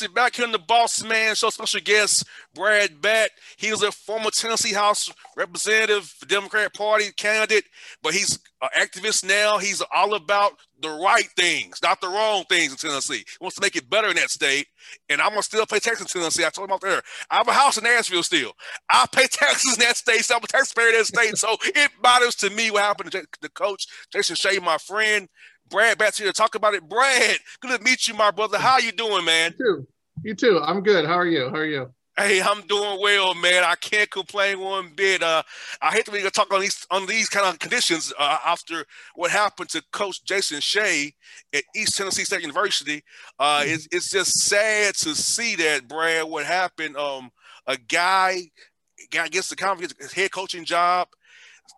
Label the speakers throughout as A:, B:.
A: Folks. Back here in the Boss Man Show, special guest Brad Batt. He was a former Tennessee House representative, Democrat Party candidate, but he's an activist now. He's all about the right things, not the wrong things in Tennessee. He wants to make it better in that state. And I'm gonna still pay taxes in Tennessee. I told him out there. I have a house in Nashville still. I pay taxes in that state, so I'm a taxpayer in that state. so it matters to me what happened to the coach, Jason Shay, my friend. Brad Batt's here to talk about it. Brad, good to meet you, my brother. How you doing, man?
B: You too. You too. I'm good. How are you? How are you?
A: Hey, I'm doing well, man. I can't complain one bit. Uh, I hate to be talk on these on these kind of conditions uh, after what happened to Coach Jason Shay at East Tennessee State University. Uh, mm-hmm. it's, it's just sad to see that, Brad. What happened? Um, a guy got gets the confidence, his head coaching job.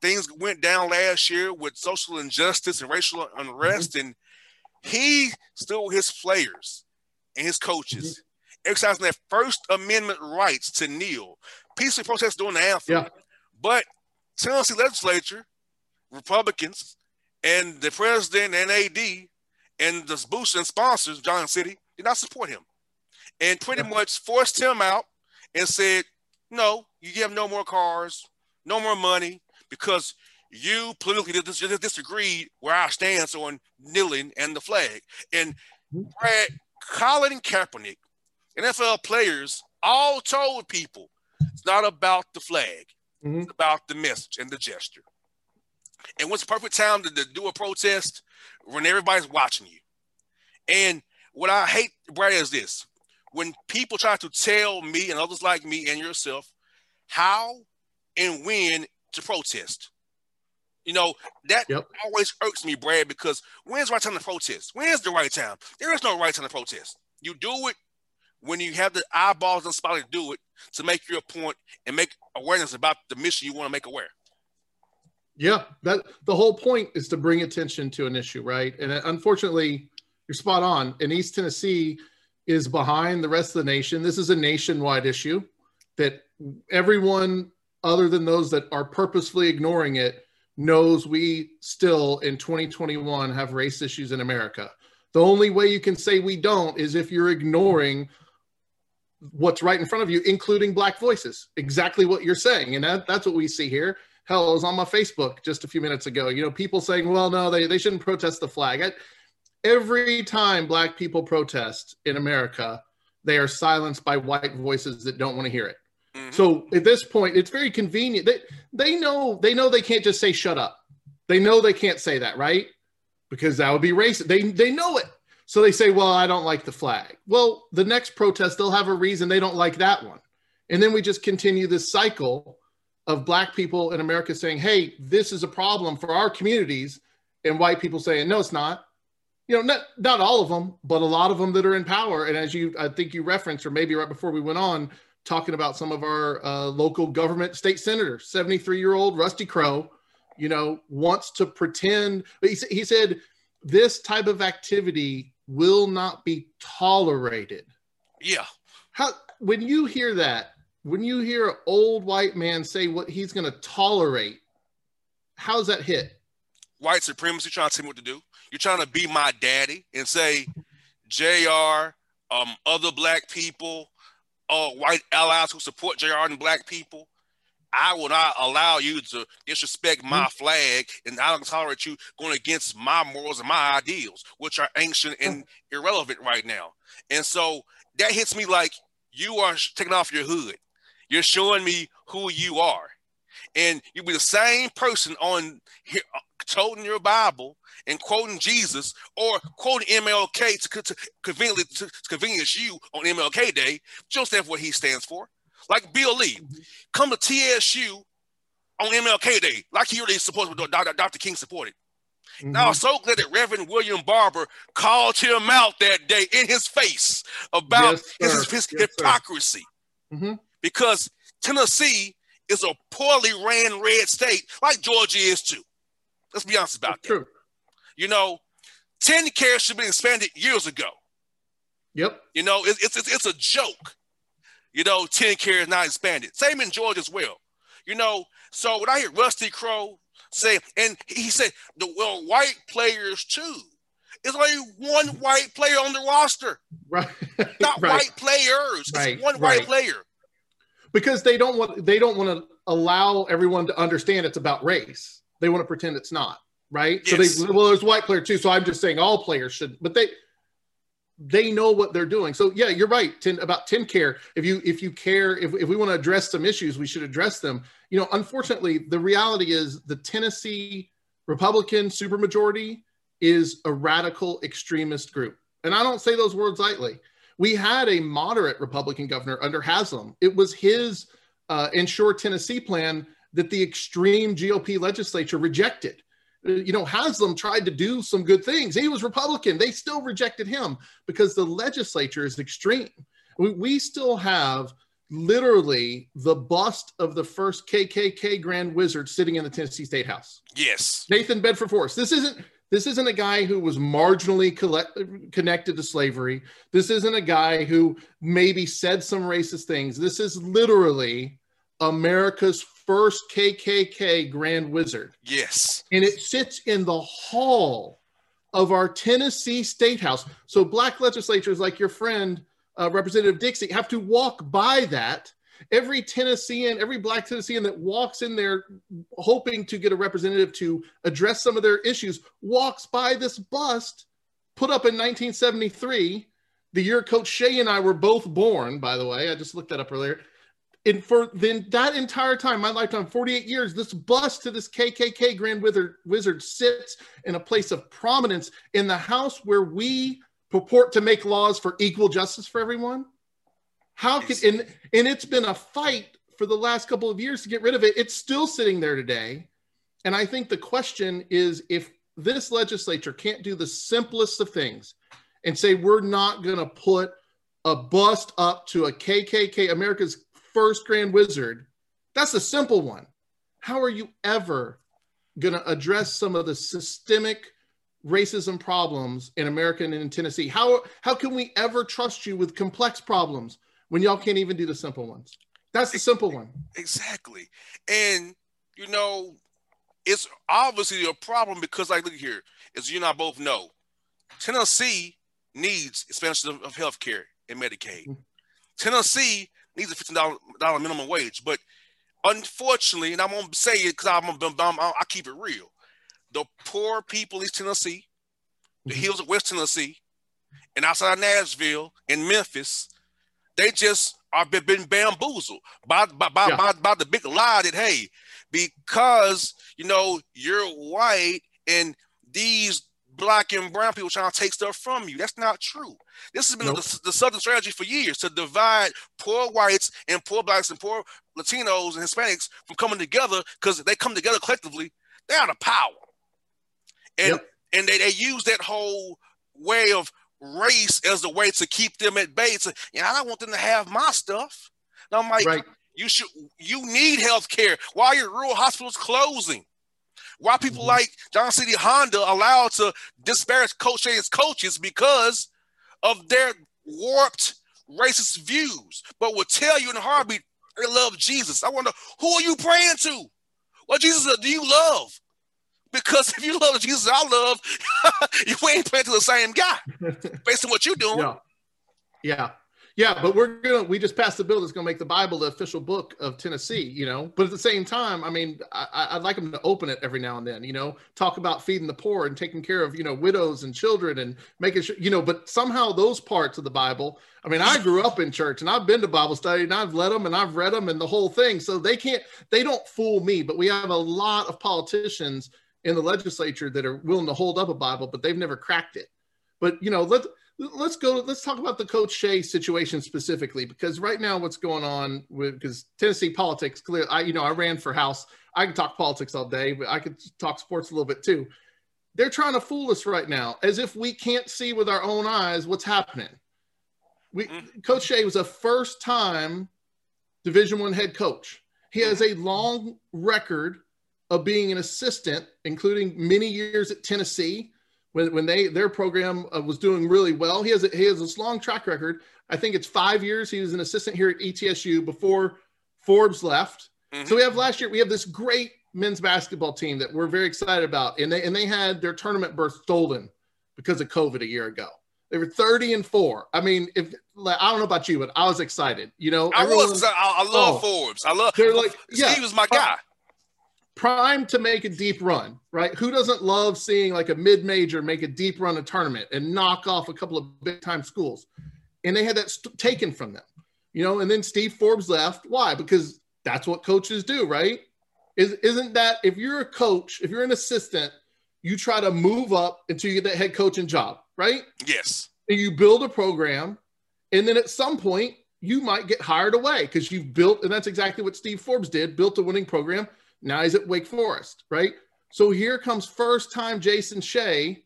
A: Things went down last year with social injustice and racial unrest, mm-hmm. and he still his players and his coaches. Mm-hmm exercising their First Amendment rights to kneel, peacefully protest during the anthem. Yeah. But Tennessee legislature, Republicans, and the president and AD and the boosters and sponsors, John City, did not support him and pretty yeah. much forced him out and said, no, you give no more cars, no more money, because you politically disagreed where I stand on kneeling and the flag. And mm-hmm. Brad, Colin Kaepernick NFL players all told people it's not about the flag, mm-hmm. it's about the message and the gesture. And what's the perfect time to, to do a protest when everybody's watching you? And what I hate, Brad, is this when people try to tell me and others like me and yourself how and when to protest. You know, that yep. always irks me, Brad, because when's the right time to protest? When's the right time? There is no right time to protest. You do it when you have the eyeballs and spot to do it to make your point and make awareness about the mission you want to make aware.
B: Yeah, that the whole point is to bring attention to an issue, right? And uh, unfortunately, you're spot on. And East Tennessee is behind the rest of the nation. This is a nationwide issue that everyone other than those that are purposefully ignoring it knows we still in 2021 have race issues in America. The only way you can say we don't is if you're ignoring what's right in front of you, including black voices. Exactly what you're saying. And that, that's what we see here. Hell, I was on my Facebook just a few minutes ago. You know, people saying, well, no, they, they shouldn't protest the flag. I, every time black people protest in America, they are silenced by white voices that don't want to hear it. Mm-hmm. So at this point, it's very convenient. They they know they know they can't just say shut up. They know they can't say that, right? Because that would be racist. They they know it. So they say, well, I don't like the flag. Well, the next protest, they'll have a reason they don't like that one. And then we just continue this cycle of black people in America saying, hey, this is a problem for our communities. And white people saying, no, it's not. You know, not, not all of them, but a lot of them that are in power. And as you, I think you referenced, or maybe right before we went on, talking about some of our uh, local government state senators, 73 year old Rusty Crowe, you know, wants to pretend. He, he said, this type of activity will not be tolerated.
A: Yeah.
B: How when you hear that, when you hear an old white man say what he's going to tolerate, how's that hit?
A: White supremacy trying to tell me what to do. You're trying to be my daddy and say, Jr. Um, other black people, uh, white allies who support JR and black people. I will not allow you to disrespect my mm-hmm. flag, and I don't tolerate you going against my morals and my ideals, which are ancient and irrelevant right now. And so that hits me like you are taking off your hood. You're showing me who you are, and you'll be the same person on here, toting your Bible and quoting Jesus or quoting MLK to, to conveniently to, to convenience you on MLK Day. Just stand for what he stands for like Bill Lee, come to TSU on MLK Day, like he really supported Dr. King supported. Mm-hmm. Now, I'm so glad that Reverend William Barber called him out that day in his face about yes, his, his yes, hypocrisy. Mm-hmm. Because Tennessee is a poorly ran red state, like Georgia is too. Let's be honest about That's that. True. You know, TennCare should be expanded years ago.
B: Yep.
A: You know, it, it's, it's, it's a joke you know, TennCare is not expanded. Same in Georgia as well. You know, so when I hear Rusty Crowe say, and he said the well, white players too. It's only one white player on the roster.
B: Right.
A: Not right. white players. Right. One right. white player.
B: Because they don't want they don't want to allow everyone to understand it's about race. They want to pretend it's not, right? Yes. So they well, there's white player too. So I'm just saying all players should, but they they know what they're doing. So yeah, you're right. Ten, about TennCare. If you if you care, if, if we want to address some issues, we should address them. You know, unfortunately, the reality is the Tennessee Republican supermajority is a radical extremist group, and I don't say those words lightly. We had a moderate Republican governor under Haslam. It was his uh, Insure Tennessee plan that the extreme GOP legislature rejected you know, Haslam tried to do some good things. He was Republican. They still rejected him because the legislature is extreme. We, still have literally the bust of the first KKK Grand Wizard sitting in the Tennessee State House.
A: Yes,
B: Nathan Bedford Forrest. This isn't this isn't a guy who was marginally collect, connected to slavery. This isn't a guy who maybe said some racist things. This is literally America's first KKK Grand Wizard.
A: Yes.
B: And it sits in the hall of our Tennessee State House. So black legislators like your friend, uh, Representative Dixie, have to walk by that. Every Tennessean, every black Tennessean that walks in there hoping to get a representative to address some of their issues walks by this bust put up in 1973, the year Coach Shay and I were both born, by the way. I just looked that up earlier and for then that entire time, my lifetime, 48 years, this bust to this KKK Grand Wizard, Wizard sits in a place of prominence in the house where we purport to make laws for equal justice for everyone. How can and and it's been a fight for the last couple of years to get rid of it. It's still sitting there today. And I think the question is if this legislature can't do the simplest of things and say we're not going to put a bust up to a KKK, America's first Grand Wizard, that's a simple one. How are you ever going to address some of the systemic racism problems in America and in Tennessee? How, how can we ever trust you with complex problems when y'all can't even do the simple ones? That's the simple one.
A: Exactly. And, you know, it's obviously a problem because, like, look here, as you and I both know, Tennessee needs expansion of, health care and Medicaid. Mm-hmm. Tennessee needs a fifteen dollar minimum wage. But unfortunately, and I'm gonna say it because I'm, I'm, I'm, i keep it real. The poor people in East Tennessee, the mm-hmm. hills of West Tennessee, and outside of Nashville and Memphis, they just are been bamboozled by by by, yeah. by, by the big lie that hey, because you know you're white and these black and brown people trying to take stuff from you. That's not true. This has been nope. the, the, Southern strategy for years to divide poor whites and poor blacks and poor Latinos and Hispanics from coming together because they come together collectively. They're out of power. And yep. and they, they use that whole way of race as the way to keep them at bay. So, you know, I don't want them to have my stuff. And I'm like, right. you should you need health care. Why are your rural hospitals closing? Why people mm-hmm. like John City Honda allowed to disparage Coach Shay's coaches because of their warped racist views, but will tell you in a heartbeat they love Jesus. I wonder who are you praying to? What Jesus do you love? Because if you love Jesus I love, you ain't praying to the same guy based on what you're doing.
B: Yeah. Yeah. Yeah, but we're gonna we just passed the bill that's gonna make the Bible the official book of Tennessee, you know. But at the same time, I mean, I, would like them to open it every now and then, you know, talk about feeding the poor and taking care of you know widows and children and making sure you know. But somehow those parts of the Bible, I mean, I grew up in church and I've been to Bible study and I've led them and I've read them and the whole thing, so they can't they don't fool me. But we have a lot of politicians in the legislature that are willing to hold up a Bible, but they've never cracked it. But you know, let let's go let's talk about the coach Shay situation specifically because right now what's going on with because Tennessee politics clear I you know I ran for house. I can talk politics all day but I could talk sports a little bit too. They're trying to fool us right now as if we can't see with our own eyes what's happening. We mm-hmm. coach Shay was a first time division 1 head coach. He has a long record of being an assistant including many years at Tennessee when, when they their program uh, was doing really well. He has a, he has this long track record. I think it's five years. He was an assistant here at ETSU before Forbes left. Mm-hmm. So we have last year we have this great men's basketball team that we're very excited about, and they and they had their tournament berth stolen because of COVID a year ago. They were 30 and four. I mean, if like, I don't know about you, but I was excited. You know,
A: I was. I, I love oh, Forbes. I love. They're like, yeah, Steve was my guy
B: prime to make a deep run, right? Who doesn't love seeing like a mid major make a deep run a tournament and knock off a couple of big time schools? And they had that st- taken from them, you know. And then Steve Forbes left. Why? Because that's what coaches do, right? Is isn't that if you're a coach, if you're an assistant, you try to move up until you get that head coaching job, right?
A: Yes.
B: And you build a program, and then at some point you might get hired away because you've built, and that's exactly what Steve Forbes did, built a winning program now he's at Wake Forest, right? So here comes first time Jason Shay.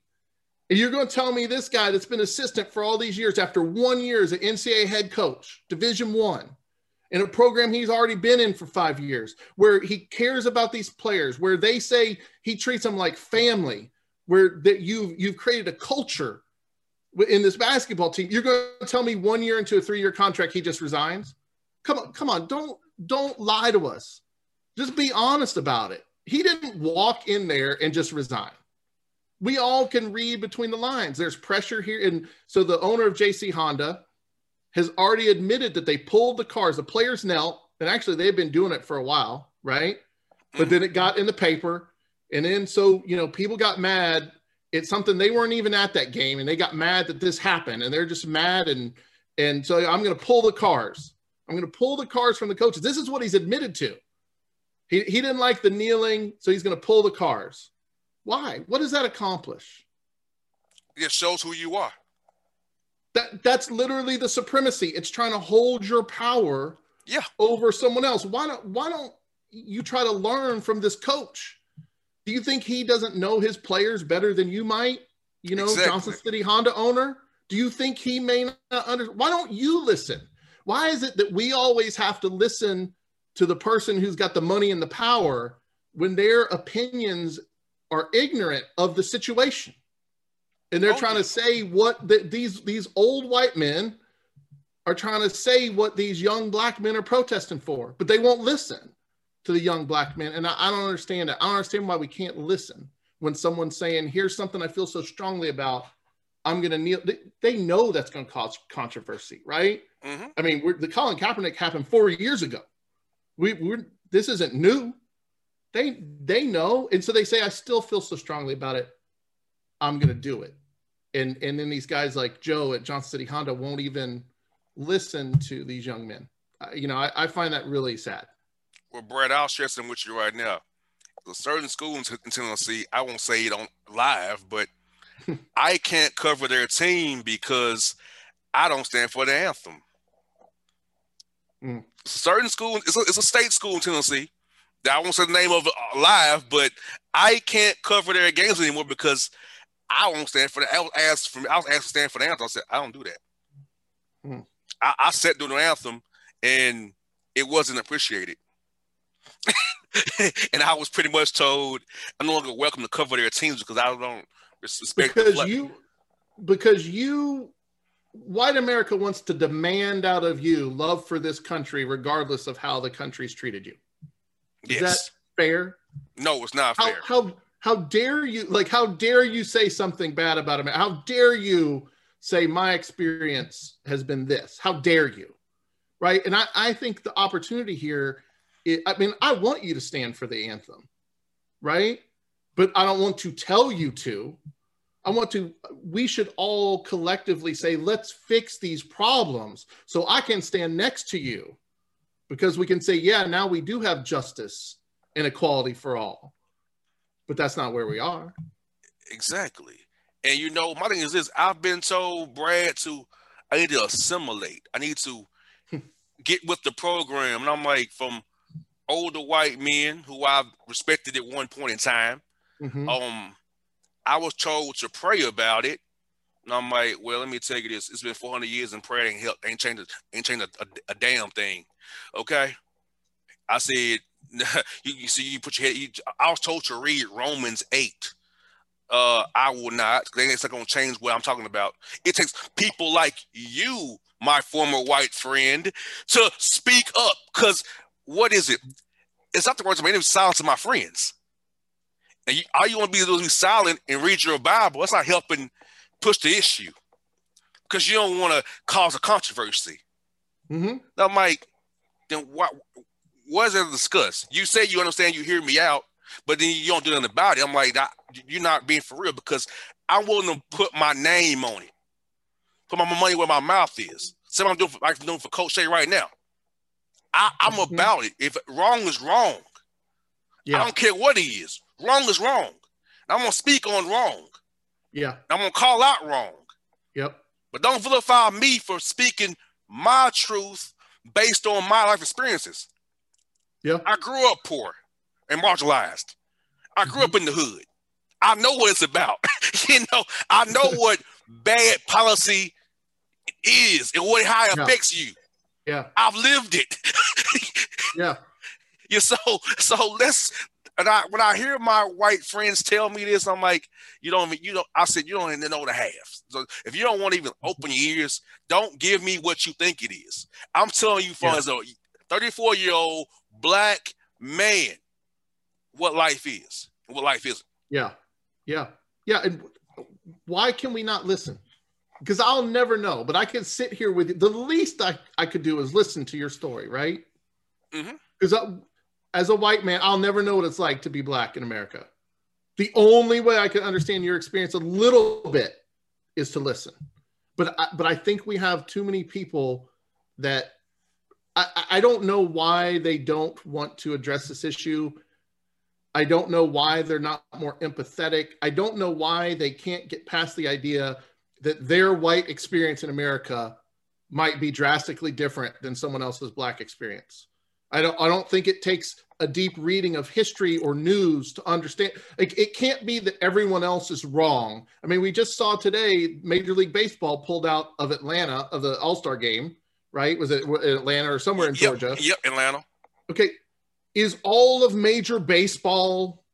B: And you're going to tell me this guy that's been assistant for all these years, after one year as an NCAA head coach, Division One, in a program he's already been in for five years, where he cares about these players, where they say he treats them like family, where that you've you've created a culture in this basketball team. You're going to tell me one year into a three year contract he just resigns? Come on, come on, don't don't lie to us. Just be honest about it. He didn't walk in there and just resign. We all can read between the lines. There's pressure here. And so the owner of JC Honda has already admitted that they pulled the cars. The players knelt, and actually they've been doing it for a while, right? But then it got in the paper. And then so, you know, people got mad. It's something they weren't even at that game and they got mad that this happened and they're just mad and and so I'm going to pull the cars. I'm going to pull the cars from the coaches. This is what he's admitted to. He, he didn't like the kneeling, so he's going to pull the cars. Why? What does that accomplish?
A: It shows who you are.
B: That that's literally the supremacy. It's trying to hold your power
A: yeah.
B: over someone else. Why don't why don't you try to learn from this coach? Do you think he doesn't know his players better than you might? You know, exactly. Johnson City Honda owner. Do you think he may not understand? Why don't you listen? Why is it that we always have to listen to the person who's got the money and the power when their opinions are ignorant of the situation. And they're okay. trying to say what the, these these old white men are trying to say what these young black men are protesting for but they won't listen to the young black men. And I, I don't understand it. I don't understand why we can't listen when someone's saying here's something i feel so strongly about. I'm going to kneel. They, they, know that's going to cause controversy right? Mm-hmm. i mean the colin kaepernick happened four years ago we we're this isn't new. They they know, and so they say, I still feel so strongly about it. I'm gonna do it. And and then these guys like Joe at Johnson City Honda won't even listen to these young men. Uh, you know, I, I, find that really sad.
A: Well, Brad, I'll share some with you right now. certain schools in Tennessee, I won't say it on live, but I can't cover their team because I don't stand for the anthem. Mm. Certain school, it's a, it's a state school in Tennessee. That I won't say the name of it live, but I can't cover their games anymore because I won't stand for that. I was asked for. I was asked to stand for the anthem. I said I don't do that. Mm. I, I sat during the anthem, and it wasn't appreciated. and I was pretty much told I'm no longer welcome to cover their teams because I don't respect
B: because you because you white America wants to demand out of you love for this country, regardless of how the country's treated you. Is yes. that fair?
A: No, it's not
B: how,
A: fair.
B: How how dare you like how dare you say something bad about America? How dare you say my experience has been this. How dare you? Right. And I, I think the opportunity here, I mean, I want you to stand for the anthem, right? But I don't want to tell you to. I want to, we should all collectively say, let's fix these problems so I can stand next to you because we can say, yeah, now we do have justice and equality for all. But that's not where we are.
A: Exactly. And you know, my thing is this I've been told, Brad, to I need to assimilate. I need to get with the program. And I'm like, from older white men who I've respected at one point in time, mm-hmm. um, I was told to pray about it. And I'm like, well, let me tell you this. It's been 400 years and prayer ain't helped, ain't changed, ain't changed a, a, a damn thing. Okay. I said, you, you see, you put your head, you, I was told to read Romans 8. Uh, I will not. They ain't going to change what I'm talking about. It takes people like you, my former white friend, to speak up. Because what is it? It's not the words of my enemy, silence of my friends. And you, all you want to be is be silent and read your Bible. That's not helping push the issue because you don't want to cause a controversy. Mm-hmm. Now, Mike, then what? was there to discuss? You say you understand, you hear me out, but then you don't do nothing about it. I'm like, you're not being for real because I'm willing to put my name on it, put my money where my mouth is. Same I'm doing for, like I'm doing for Coach Shay right now. I, am mm-hmm. about it. If wrong is wrong, yeah. I don't care what it is. Wrong is wrong. And I'm gonna speak on wrong.
B: Yeah.
A: I'm gonna call out wrong.
B: Yep.
A: But don't vilify me for speaking my truth based on my life experiences.
B: Yeah.
A: I grew up poor and marginalized. I grew mm-hmm. up in the hood. I know what it's about. you know, I know what bad policy is and what how it yeah. affects you.
B: Yeah.
A: I've lived it.
B: yeah.
A: Yeah, so so let's and I when I hear my white friends tell me this, I'm like, you don't even, you don't I said you don't even know the half. So if you don't want to even open your ears, don't give me what you think it is. I'm telling you from yeah. as a 34 year old black man what life is what life is.
B: Yeah. Yeah. Yeah. And why can we not listen? Because I'll never know, but I can sit here with you. The least I, I could do is listen to your story, right? Because mm-hmm as a white man, I'll never know what it's like to be black in America. The only way I can understand your experience a little bit is to listen. But I, but I think we have too many people that I, I don't know why they don't want to address this issue. I don't know why they're not more empathetic. I don't know why they can't get past the idea that their white experience in America might be drastically different than someone else's black experience. I don't I don't think it takes a deep reading of history or news to understand. Like, it can't be that everyone else is wrong. I mean, we just saw today Major League Baseball pulled out of Atlanta of the All Star game, right? Was it Atlanta or somewhere in
A: yep,
B: Georgia?
A: Yep, Atlanta.
B: Okay, is all of Major Baseball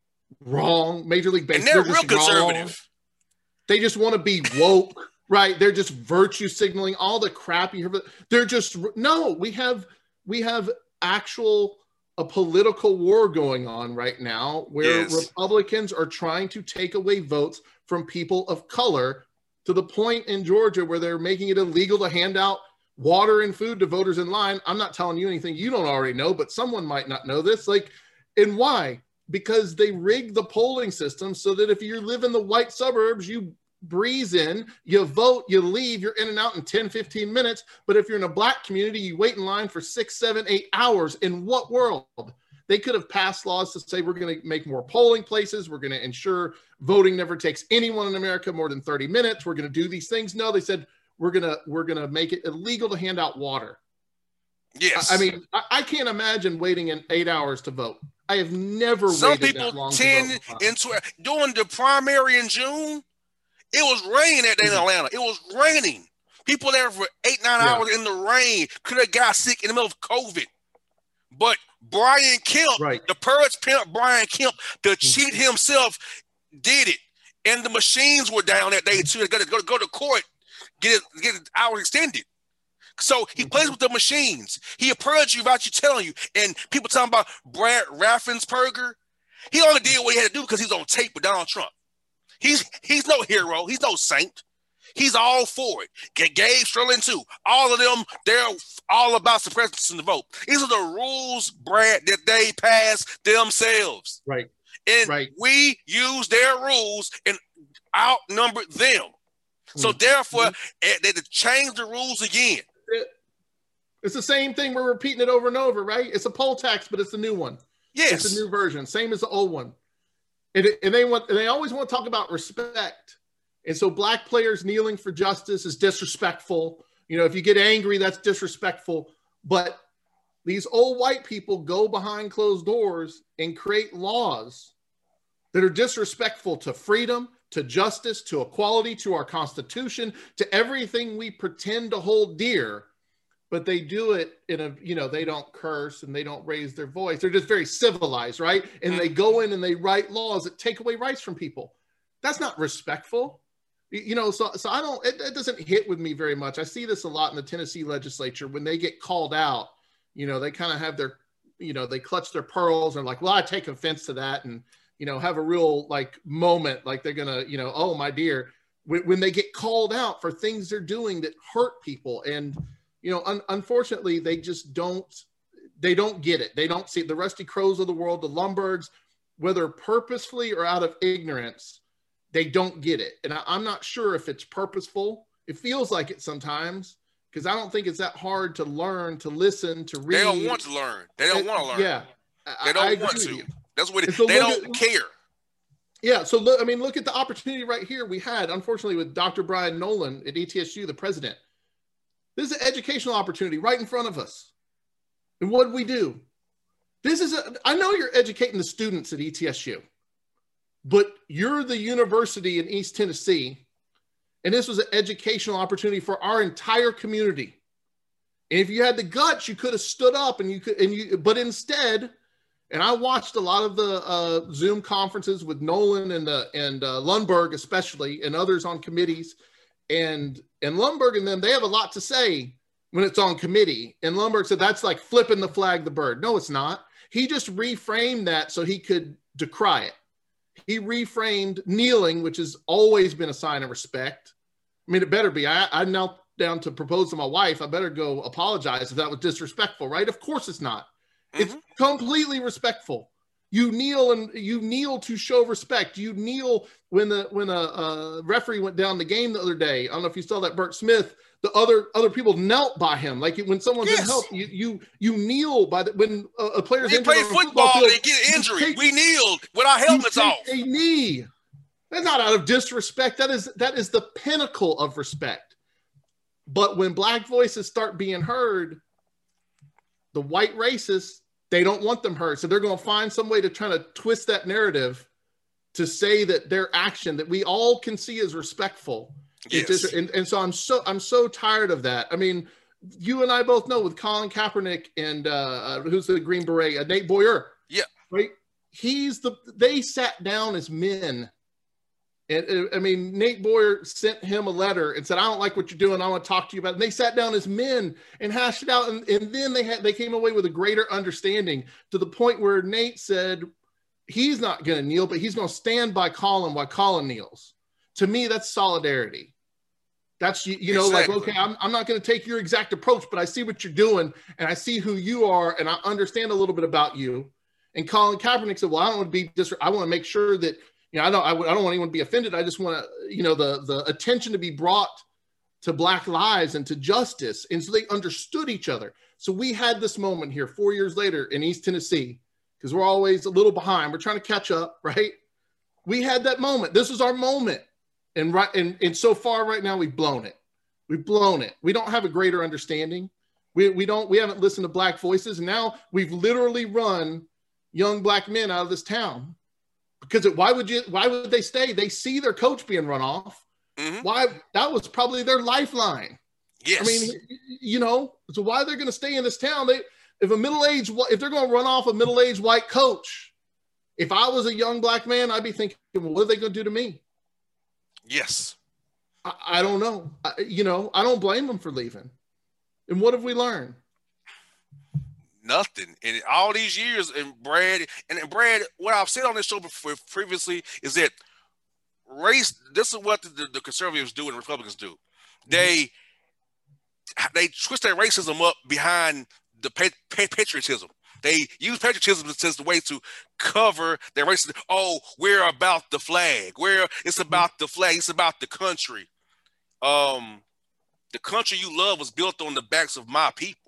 B: wrong? Major League Baseball,
A: and they're, real conservative. Wrong.
B: They just want to be woke, right? They're just virtue signaling all the crap you hear. They're just no. We have we have actual a political war going on right now where yes. Republicans are trying to take away votes from people of color to the point in Georgia where they're making it illegal to hand out water and food to voters in line. I'm not telling you anything you don't already know, but someone might not know this. Like, and why? Because they rig the polling system so that if you live in the white suburbs, you breeze in, you vote, you leave, you're in and out in 10, 15 minutes. But if you're in a black community, you wait in line for six, seven, eight hours. In what world? They could have passed laws to say we're going to make more polling places. We're going to ensure voting never takes anyone in America more than 30 minutes. We're going to do these things. No, they said we're going to we're going to make it illegal to hand out water.
A: Yes.
B: I, I mean, I, I, can't imagine waiting in eight hours to vote. I have never Some people 10
A: into during the primary in June it was raining that day in mm-hmm. Atlanta. It was raining. People there for eight, nine yeah. hours in the rain could have got sick in the middle of COVID. But Brian Kemp, right. the Purge pimp Brian Kemp, the mm-hmm. cheat himself, did it. And the machines were down that day too. They got to go, go to court, get it, get it hours extended. So he mm-hmm. plays with the machines. He purged you without you telling you. And people talking about Brad Raffensperger, he only did what he had to do because he's on tape with Donald Trump. He's he's no hero. He's no saint. He's all for it. Get Gabe Sterling too. All of them, they're all about suppressing the vote. These are the rules, Brad, that they pass themselves.
B: Right.
A: And
B: Right.
A: we use their rules and outnumber them. So
B: Mhm.
A: therefore, eh, they to change the rules again.
B: It's the same thing. We're repeating it over and over, right? It's a poll tax, but it's a new one.
A: Yes.
B: It's a new version, same as the old one. And, and they want and they always want to talk about respect. And so black players kneeling for justice is disrespectful. You know, if you get angry, that's disrespectful. But these old white people go behind closed doors and create laws that are disrespectful to freedom, to justice, to equality, to our constitution, to everything we pretend to hold dear but they do it in a you know they don't curse and they don't raise their voice. They're just very civilized right? And they go in and they write laws that take away rights from people. That's not respectful. You know so so i don't it, it doesn't hit with me very much. I see this a lot in the tennessee legislature when they get called out you know they kind of have their you know they clutch their pearls and like well i take offense to that and you know have a real like moment like they're gonna you know oh my dear. When, when they get called out for things they're doing that hurt people and you know un- unfortunately they just don't they don't get it they don't see the rusty Crowes of the world the Lundbergs whether purposefully or out of ignorance they don't get it and I, i'm not sure if it's purposeful it feels like it sometimes because i don't think it's that hard to learn to listen to read
A: They don't want to learn. They don't want to learn.
B: yeah
A: They don't
B: agree
A: want to. That's what it,
B: so
A: they don't
B: at-
A: care.
B: Yeah, so look, I mean, look at the opportunity right here we had, unfortunately, with Dr. Brian Noland at ETSU, the president. This is an educational opportunity right in front of us. And what did we do? This is a, I know you're educating the students at ETSU, but you're the university in East Tennessee, and this was an educational opportunity for our entire community. And if you had the guts, you could have stood up and you could, and you, but instead, and I watched a lot of the uh, Zoom conferences with Noland and uh, and uh, Lundberg, especially, and others on committees. And and Lundberg and them, they have a lot to say when it's on committee. And Lundberg said that's like flipping the flag the bird. No, it's not. He just reframed that so he could decry it. He reframed kneeling, which has always been a sign of respect. I mean, it better be. I, I knelt down to propose to my wife. I better go apologize if that was disrespectful, right? Of course it's not. It's mm-hmm. completely respectful. You kneel and you kneel to show respect. You kneel when the when a, a referee went down the game the other day. I don't know if you saw that Burt Smith. The other other people knelt by him. Like when someone's in
A: Yes.
B: help, you you you kneel by the when a, a player's
A: We
B: injured
A: play
B: a
A: football,
B: field,
A: they get injury.
B: take-
A: we kneeled with our helmets off.
B: a knee. That's not out of disrespect. That is that is the pinnacle of respect. But when black voices start being heard, the white racists they don't want them heard, so they're going to find some way to try to twist that narrative to say that their action that we all can see is respectful.
A: Yes.
B: dis- and, and so I'm so I'm so tired of that. I mean, you and I both know with Colin Kaepernick and uh, uh, who's the Green Beret, uh, Nate Boyer.
A: Yeah.
B: right. He's the. They sat down as men, and uh, I mean Nate Boyer sent him a letter and said, "I don't like what you're doing. I want to talk to you about." It. And they sat down as men and hashed it out, and, and then they had they came away with a greater understanding to the point where Nate said he's not going to kneel, but he's going to stand by Colin while Colin kneels. To me, that's solidarity. That's you, you know,
A: Exactly.
B: like okay, I'm, I'm not going to take your exact approach, but I see what you're doing, and I see who you are, and I understand a little bit about you. And Colin Kaepernick said, "Well, I don't want to be dis. I want to make sure that you know I don't I, w- I don't want anyone to be offended. I just want to you know the the attention to be brought to Black lives and to justice." And so they understood each other. So we had this moment here four years later in East Tennessee because we're always a little behind. We're trying to catch up, right? We had that moment. This was our moment, and right and and so far right now we've blown it. We've blown it. We don't have a greater understanding. We, we don't we haven't listened to black voices and now we've literally run young black men out of this town because it, why would you why would they stay? They see their coach being run off.
A: Mhm.
B: why that was probably their lifeline.
A: Yes.
B: i mean you know so why they're going to stay in this town? They if a middle-aged if they're going to run off a middle-aged white coach if i was a young black man i'd be thinking well, what are they going to do to me?
A: Yes.
B: I, I don't know. I, you know i don't blame them for leaving. And what have we learned
A: Nothing. And all these years, and Brad, and, and Brad, what I've said on this show before, previously is that race. This is what the, the conservatives do and Republicans do. They they twist their racism up behind the pa- patriotism. They use patriotism as the way to cover their racism. Oh, we're about the flag. We're it's about the flag. It's about the country. Um, the country you love was built on the backs of my people.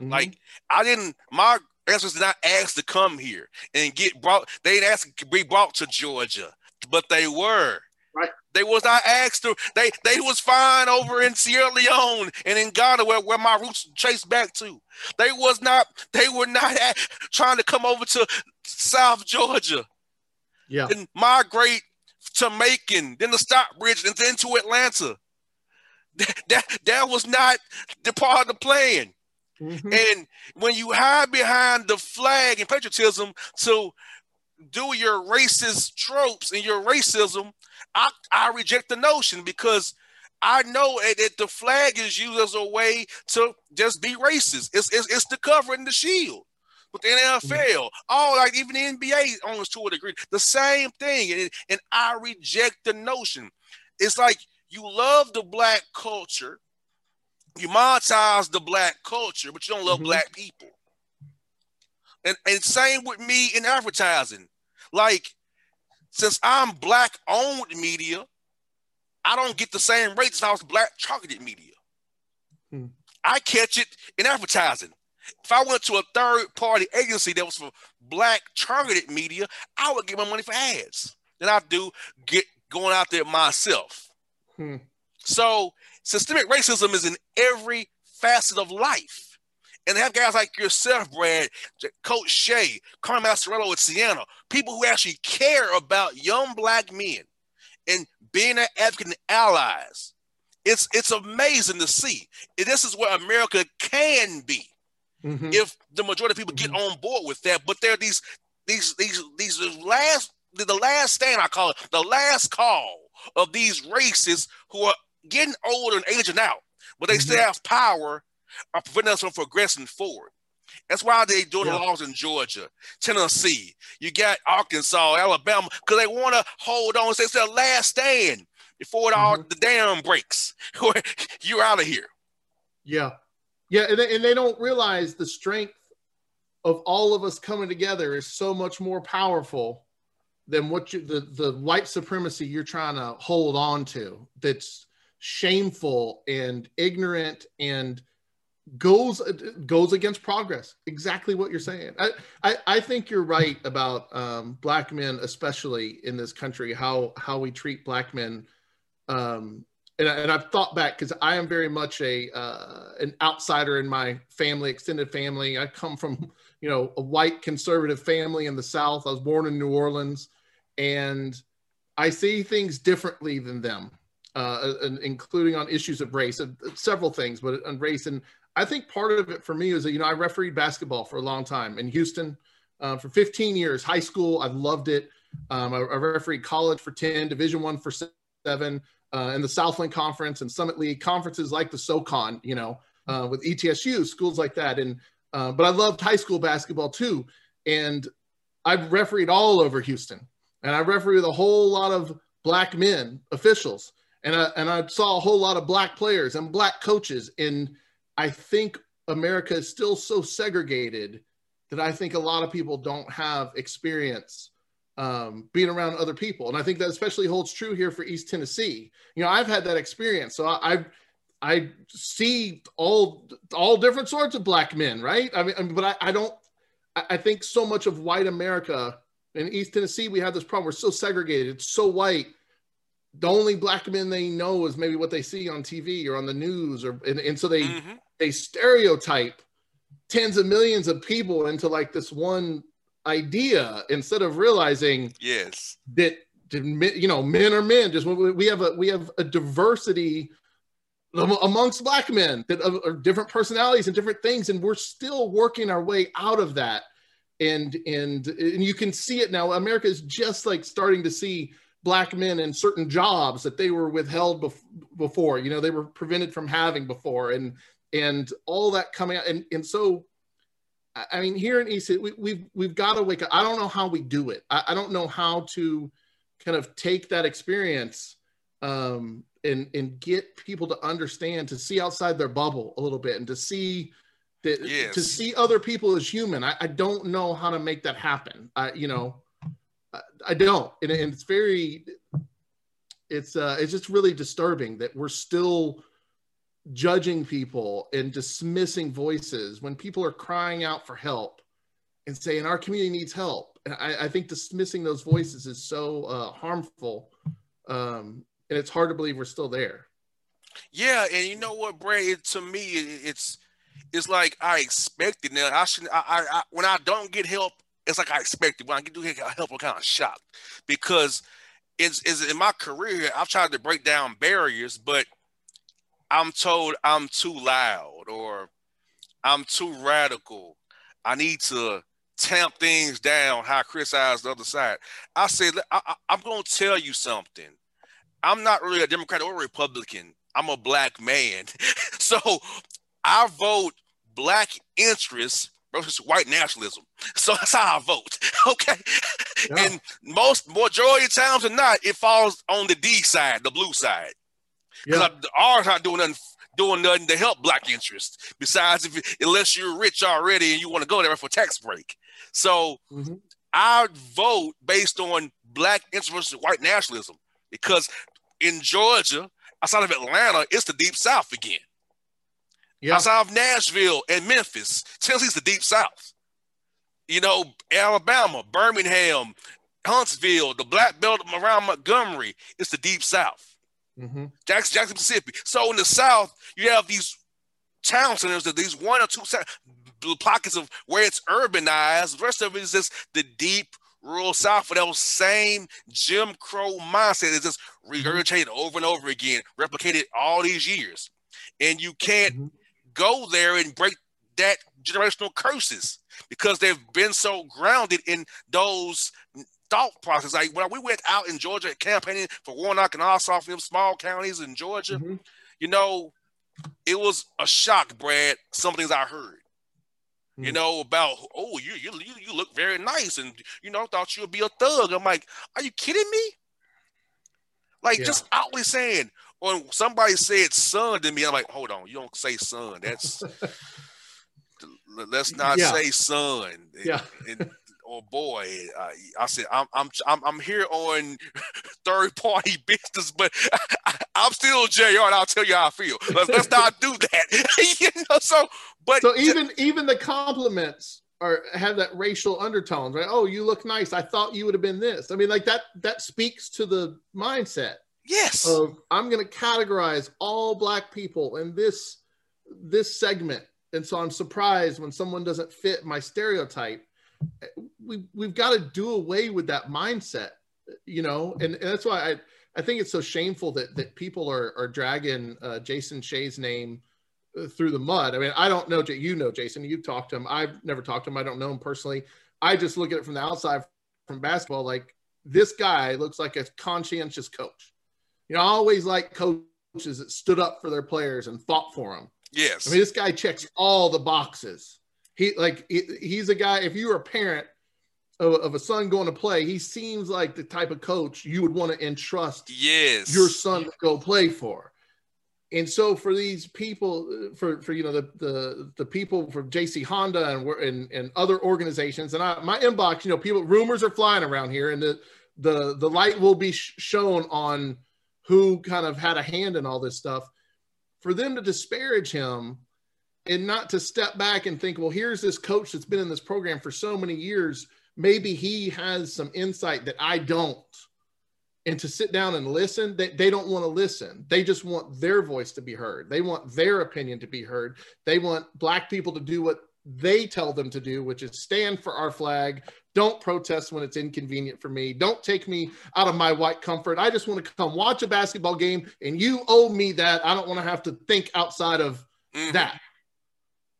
A: Mm-hmm. Like I didn't. My ancestors did not ask to come here and get brought. They didn't ask to be brought to Georgia, but they were.
B: Right.
A: They was not asked to. They they was fine over in Sierra Leone and in Ghana, where, where my roots trace back to. They was not. They were not at, trying to come over to South Georgia.
B: Yeah.
A: And migrate to Macon, then to Stockbridge, and then to Atlanta. That that, that was not the part of the plan. Mm-hmm. And when you hide behind the flag and patriotism to do your racist tropes and your racism, I, I reject the notion because I know that the flag is used as a way to just be racist. It's, it's, it's the cover and the shield. But the NFL, mm-hmm. all like even the NBA almost to a degree, the same thing. And, and I reject the notion. It's like you love the black culture, you monetize the black culture, but you don't love mm-hmm. black people. And, and same with me in advertising. Like since I'm black owned media, I don't get the same rates as I was black targeted media. Hmm. I catch it in advertising. If I went to a third party agency that was for black targeted media, I would get my money for ads than I do get going out there myself. Hmm. So systemic racism is in every facet of life. And have guys like yourself, Brad, Coach Shay, Carmen Maciariello at Siena, people who actually care about young black men and being an and allies. It's it's amazing to see. This is where America can be mm-hmm. if the majority of people mm-hmm. get on board with that. But there are these these these these last the last stand I call it the last call of these racists who are getting older and aging out, but they mm-hmm. still have power of preventing us from progressing forward. That's why they doing yeah. laws in Georgia, Tennessee. You got Arkansas, Alabama, because they want to hold on. Say it's their last stand before it all mm-hmm. the dam breaks. You're out of here.
B: Yeah, yeah, and they, and they don't realize the strength of all of us coming together is so much more powerful than what you the the white supremacy you're trying to hold on to. That's shameful and ignorant and goes goes against progress. Exactly what you're saying. I I, I think you're right about um, black men, especially in this country, how how we treat black men. Um, and, I, and I've thought back because I am very much a uh, an outsider in my family, extended family. I come from you know a white conservative family in the South. I was born in New Orleans, and I see things differently than them. Uh, including on issues of race, uh, several things, but on race. And I think part of it for me is that, you know, I refereed basketball for a long time in Houston uh, for 15 years, high school. I loved it. Um, I, I refereed college for 10, division one for seven, uh, and the Southland Conference and Summit League conferences like the SoCon, you know, uh, with ETSU, schools like that. And, uh, but I loved high school basketball too. And I've refereed all over Houston and I refereed a whole lot of black men officials. And I, and I saw a whole lot of black players and black coaches And I think America is still so segregated that I think a lot of people don't have experience um, being around other people, and I think that especially holds true here for East Tennessee. You know, I've had that experience, so I, I, I see all all different sorts of black men, right? I mean, but I, I don't. I think so much of white America in East Tennessee, we have this problem. We're so segregated. It's so white the only black men they know is maybe what they see on TV or on the news, or and, and so they mm-hmm. they stereotype tens of millions of people into like this one idea instead of realizing
A: yes
B: that you know men are men. Just we have a we have a diversity amongst black men that are different personalities and different things, and we're still working our way out of that. And and and you can see it now. America is just like starting to see black men in certain jobs that they were withheld bef- before you know they were prevented from having before and and all that coming out and and so i mean here in east we, we've we've got to wake up i don't know how we do it. I, I don't know how to kind of take that experience um, and and get people to understand to see outside their bubble a little bit and to see that
A: Yes.
B: to see other people as human. I, I don't know how to make that happen. I you know I, don't and, and it's very it's uh it's just really disturbing that we're still judging people and dismissing voices when people are crying out for help and saying our community needs help and i, I think dismissing those voices is so uh, harmful um, and it's hard to believe we're still there
A: Yeah, and you know what, Bray? It, to me, it, it's it's like I expected. Now I should. I, I, I when I don't get help, it's like I expected. When I get do get help, I'm kind of shocked because it's, it's in my career. I've tried to break down barriers, but I'm told I'm too loud or I'm too radical. I need to tamp things down. How I criticize the other side. I said I, I, I'm going to tell you something. I'm not really a Democrat or a Republican. I'm a black man. so I vote black interests versus white nationalism. So that's how I vote. Okay.
B: Yeah.
A: And most majority of times than not, it falls on the D side, the blue side. Because
B: yeah
A: the R's not doing nothing doing nothing to help black interests. Besides, if unless you're rich already and you want to go there for tax break. So
B: Mhm.
A: I vote based on black interests versus white nationalism because in Georgia, outside of Atlanta, it's the deep south again.
B: Yeah
A: Outside of Nashville and Memphis, Tennessee's the deep south. You know, Alabama, Birmingham, Huntsville, the black belt around Montgomery, it's the deep south.
B: hmm
A: Jackson, Jackson, Mississippi. So in the South, you have these town centers, that these one or two pockets of where it's urbanized. The rest of it is just the deep rural South for those same Jim Crow mindset is just regurgitated over and over again, replicated all these years. And you can't
B: Mhm.
A: Go there and break that generational curses because they've been so grounded in those thought process. Like when we went out in Georgia campaigning for Warnock and Ossoff, them small counties in Georgia,
B: Mhm.
A: you know, it was a shock, Brad. Some things I heard, you
B: Hmm.
A: know, about oh, you you you you look very nice, and you know, thought you'd be a thug. I'm like, are you kidding me? Like
B: Yeah.
A: just outly saying, when somebody said son to me, I'm like, hold on, you don't say son. That's let's not
B: Yeah.
A: say son. And-
B: Yeah.
A: and- or boy, uh, I said I'm I'm I'm I'm here on third party business, but I, am still Jr. And I'll tell you how I feel. Let's, let's not do that. you know, so but
B: so even even the compliments are have that racial undertones right oh you look nice i thought you would have been this i mean like that that speaks to the mindset
A: yes,
B: of i'm going to categorize all black people in this this segment. And so i'm surprised when someone doesn't fit my stereotype. We we've got to do away with that mindset you know? And, and that's why i i think it's so shameful that that people are are dragging uh, jason Shay's name uh, through the mud. I mean i don't know you know jason you've talked to him. I've never talked to him. I don't know him personally. I just look at it from the outside from basketball like this guy looks like a conscientious coach you know, I always like coaches that stood up for their players and fought for them.
A: yes,
B: I mean, this guy checks all the boxes. He like he, he's a guy. If you were a parent of, of a son going to play, he seems like the type of coach you would want to entrust
A: yes,
B: your son to go play for. And so for these people, for for you know the the the people from JC Honda and we're- and and other organizations, and I, my inbox, you know, people rumors are flying around here, and the the the light will be sh- shown on who kind of had a hand in all this stuff. For them to disparage him and not to step back and think, well, here's this coach that's been in this program for so many years. Maybe he has some insight that I don't and to sit down and listen they, they don't want to listen they just want their voice to be heard they want their opinion to be heard they want black people to do what they tell them to do which is stand for our flag don't protest when it's inconvenient for me don't take me out of my white comfort i just want to come watch a basketball game and you owe me that i don't want to have to think outside of
A: Mhm.
B: that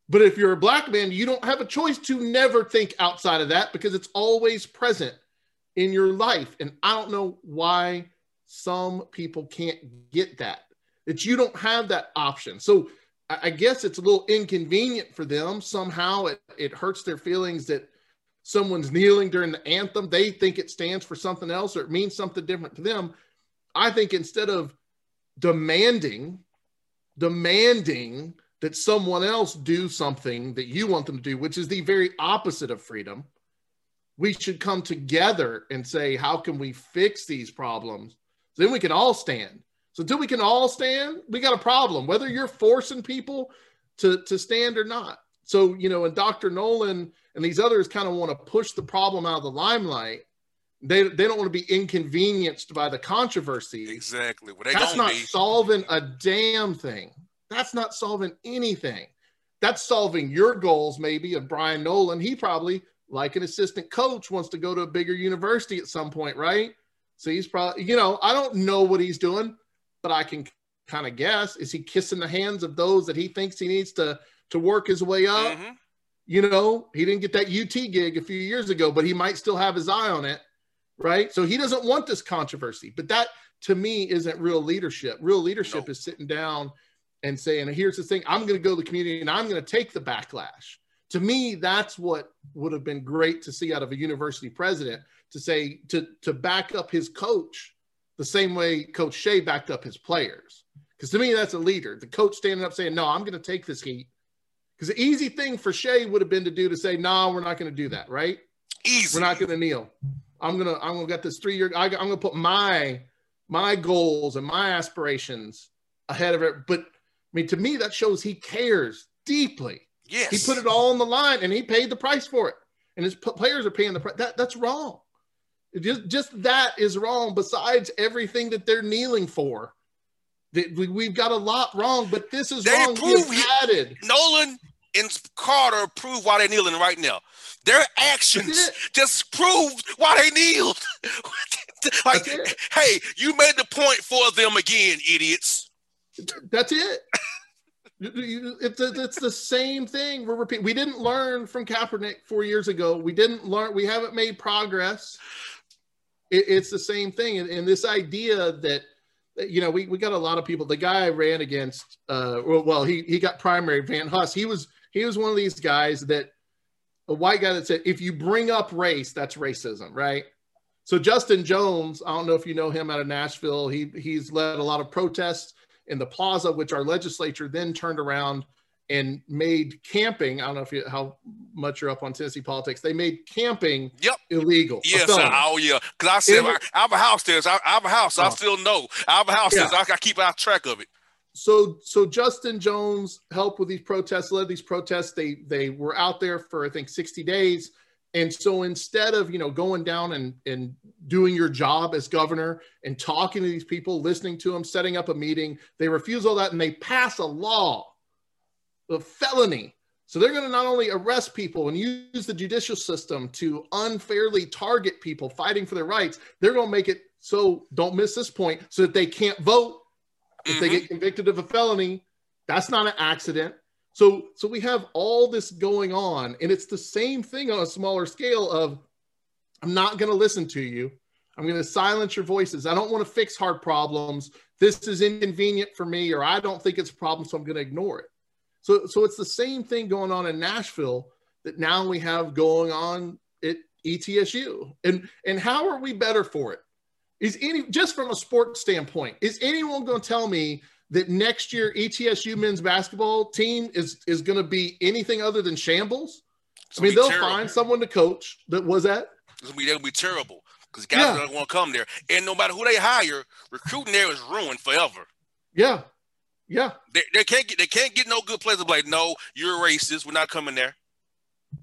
B: but if you're a black man you don't have a choice to never think outside of that because it's always present in your life. And I don't know why some people can't get that, that you don't have that option. So I I guess it's a little inconvenient for them. Somehow it, it hurts their feelings that someone's kneeling during the anthem, they think it stands for something else or it means something different to them. I think instead of demanding, demanding that someone else do something that you want them to do, which is the very opposite of freedom, we should come together and say, how can we fix these problems? then we can all stand. So until we can all stand, we got a problem, whether you're forcing people to, to stand or not. So, you know, and Dr. Noland and these others kind of want to push the problem out of the limelight. They, they don't want to be inconvenienced by the controversy.
A: Exactly.
B: Well, That's not be. solving a damn thing. That's not solving anything. That's solving your goals, maybe, of Brian Noland. He probably, like an assistant coach, wants to go to a bigger university at some point, right? So he's probably, you know, I don't know what he's doing, but I can kind of guess. Is he kissing the hands of those that he thinks he needs to to work his way up? Mm-hmm. You know, he didn't get that UT gig a few years ago, but he might still have his eye on it, right? So he doesn't want this controversy. But that to me isn't real leadership. Real leadership is sitting down and saying, here's the thing, I'm going to go to the community and I'm going to take the backlash. To me, that's what would have been great to see out of a university president to say, to, to back up his coach the same way Coach Shay backed up his players. Because to me, that's a leader. The coach standing up saying, no, I'm going to take this heat. Because the easy thing for Shay would have been to do to say, no, we're not going to do that, right?
A: Easy.
B: We're not going to kneel. I'm gonna I'm gonna get this three year. I, am gonna put my my goals and my aspirations ahead of it. But I mean, to me, that shows he cares deeply.
A: Yes.
B: He put it all on the line and he paid the price for it. And his players are paying the price. That, that's wrong. just, just that is wrong, besides everything that they're kneeling for. We, we've got a lot wrong, but this is they wrong. Prove he, added.
A: Noland and Carter prove why they're kneeling right now. Their actions just proved why they kneeled. like, hey, you made the point for them again, idiots.
B: That's it. it's, it's the same thing. We're repeating. We didn't learn from Kaepernick four years ago. We didn't learn. We haven't made progress. It, it's the same thing. And, and, this idea that, you know, we, we got a lot of people. The guy I ran against, uh, well, well, he he got primary. Van Huss. He was he was one of these guys that a white guy that said if you bring up race, that's racism, right? So Justin Jones, I don't know if you know him out of Nashville. He he's led a lot of protests in the plaza, which our legislature then turned around and made camping. I don't know if you, how much you're up on Tennessee politics. They made camping
A: yep.
B: illegal.
A: Yes, oh yeah. Because I said I, I, have a house there. I, I have a house. Oh. I uh-huh. still know. I have a house yeah. there. I, I keep out track of it.
B: So so Justin Jones helped with these protests, led these protests. They they were out there for I think 60 days. And so instead of, you know, going down and, and doing your job as governor and talking to these people, listening to them, setting up a meeting, they refuse all that and they pass a law, a felony. So they're going to not only arrest people and use the judicial system to unfairly target people fighting for their rights, they're going to make it so don't miss this point so that they can't vote if mm-hmm. they get convicted of a felony. That's not an accident. So, so we have all this going on, and it's the same thing on a smaller scale of I'm not going to listen to you. I'm going to silence your voices. I don't want to fix hard problems. This is inconvenient for me, or I don't think it's a problem, so I'm going to ignore it. So, so it's the same thing going on in Nashville that now we have going on at ETSU. And and how are we better for it? Is any just from a sports standpoint, is anyone going to tell me that next year ETSU men's basketball team is is going to be anything other than shambles? I mean, they'll terrible. find someone to coach that was that.
A: It's gonna be, terrible because guys yeah. don't want to come there, and no matter who they hire, recruiting there is ruined forever.
B: Yeah, yeah.
A: They, they can't get they can't get no good players. Like, no, you're a racist. We're not coming there.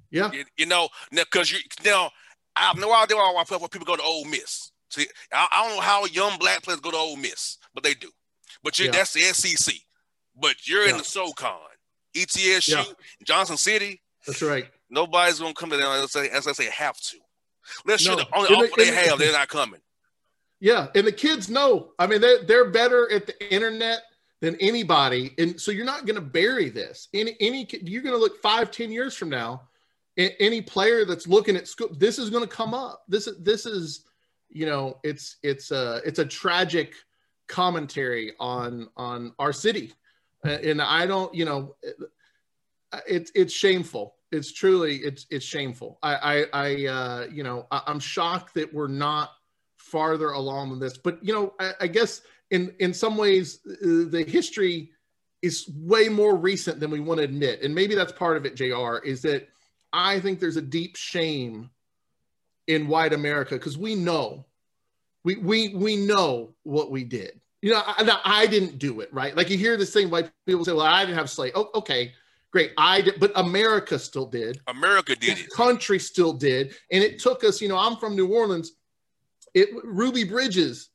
B: Yeah,
A: you, you know, because you now I have no idea why people go to Ole Miss. See, I, I don't know how young black players go to Ole Miss, but they do. But you yeah. that's the SEC. But you're yeah. in the SoCon, ETSU, yeah. Johnson City.
B: That's right.
A: Nobody's gonna come to them as I say, as I say have to. Let's no. the only offer they have, they're not coming.
B: Yeah, and the kids know. I mean, they're they're better at the internet than anybody, and so you're not going to bury this. Any any you're going to look five, ten years from now. Any player that's looking at school, this is going to come up. This is this is, you know, it's it's a it's a tragic commentary on on our city, and I don't, you know, it's it's shameful. It's truly it's it's shameful. I I, I uh, you know I, I'm shocked that we're not farther along than this. But you know I, I guess in in some ways uh, the history is way more recent than we want to admit, and maybe that's part of it. Jr. Is that I think there's a deep shame in white America because we know we we we know what we did. You know, I, I didn't do it, right? Like you hear this thing, white people say, "Well, I didn't have slave." Oh, okay, great. I did, but America still did.
A: America did
B: the
A: it.
B: Country still did, and it took us. You know, I'm from New Orleans. It Ruby Bridges,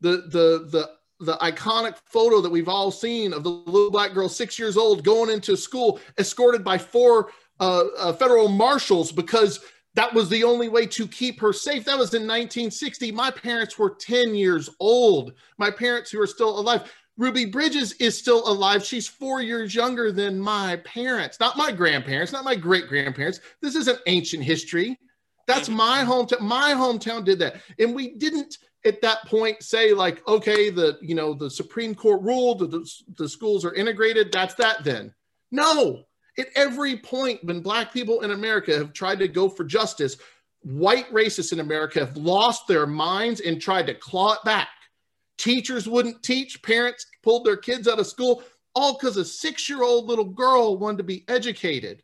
B: the the the the iconic photo that we've all seen of the little black girl, six years old, going into school, escorted by four uh, uh, federal marshals because that was the only way to keep her safe. That was in 1960. My parents were 10 years old. My parents who are still alive. Ruby Bridges is still alive. She's four years younger than my parents, not my grandparents, not my great grandparents. This isn't ancient history. That's mm-hmm. my hometown. My hometown did that. And we didn't at that point say like, okay, the, you know, the Supreme Court ruled the, the schools are integrated. That's that then. No, at every point when black people in America have tried to go for justice, white racists in America have lost their minds and tried to claw it back. Teachers wouldn't teach, parents pulled their kids out of school, all because a six year old little girl wanted to be educated.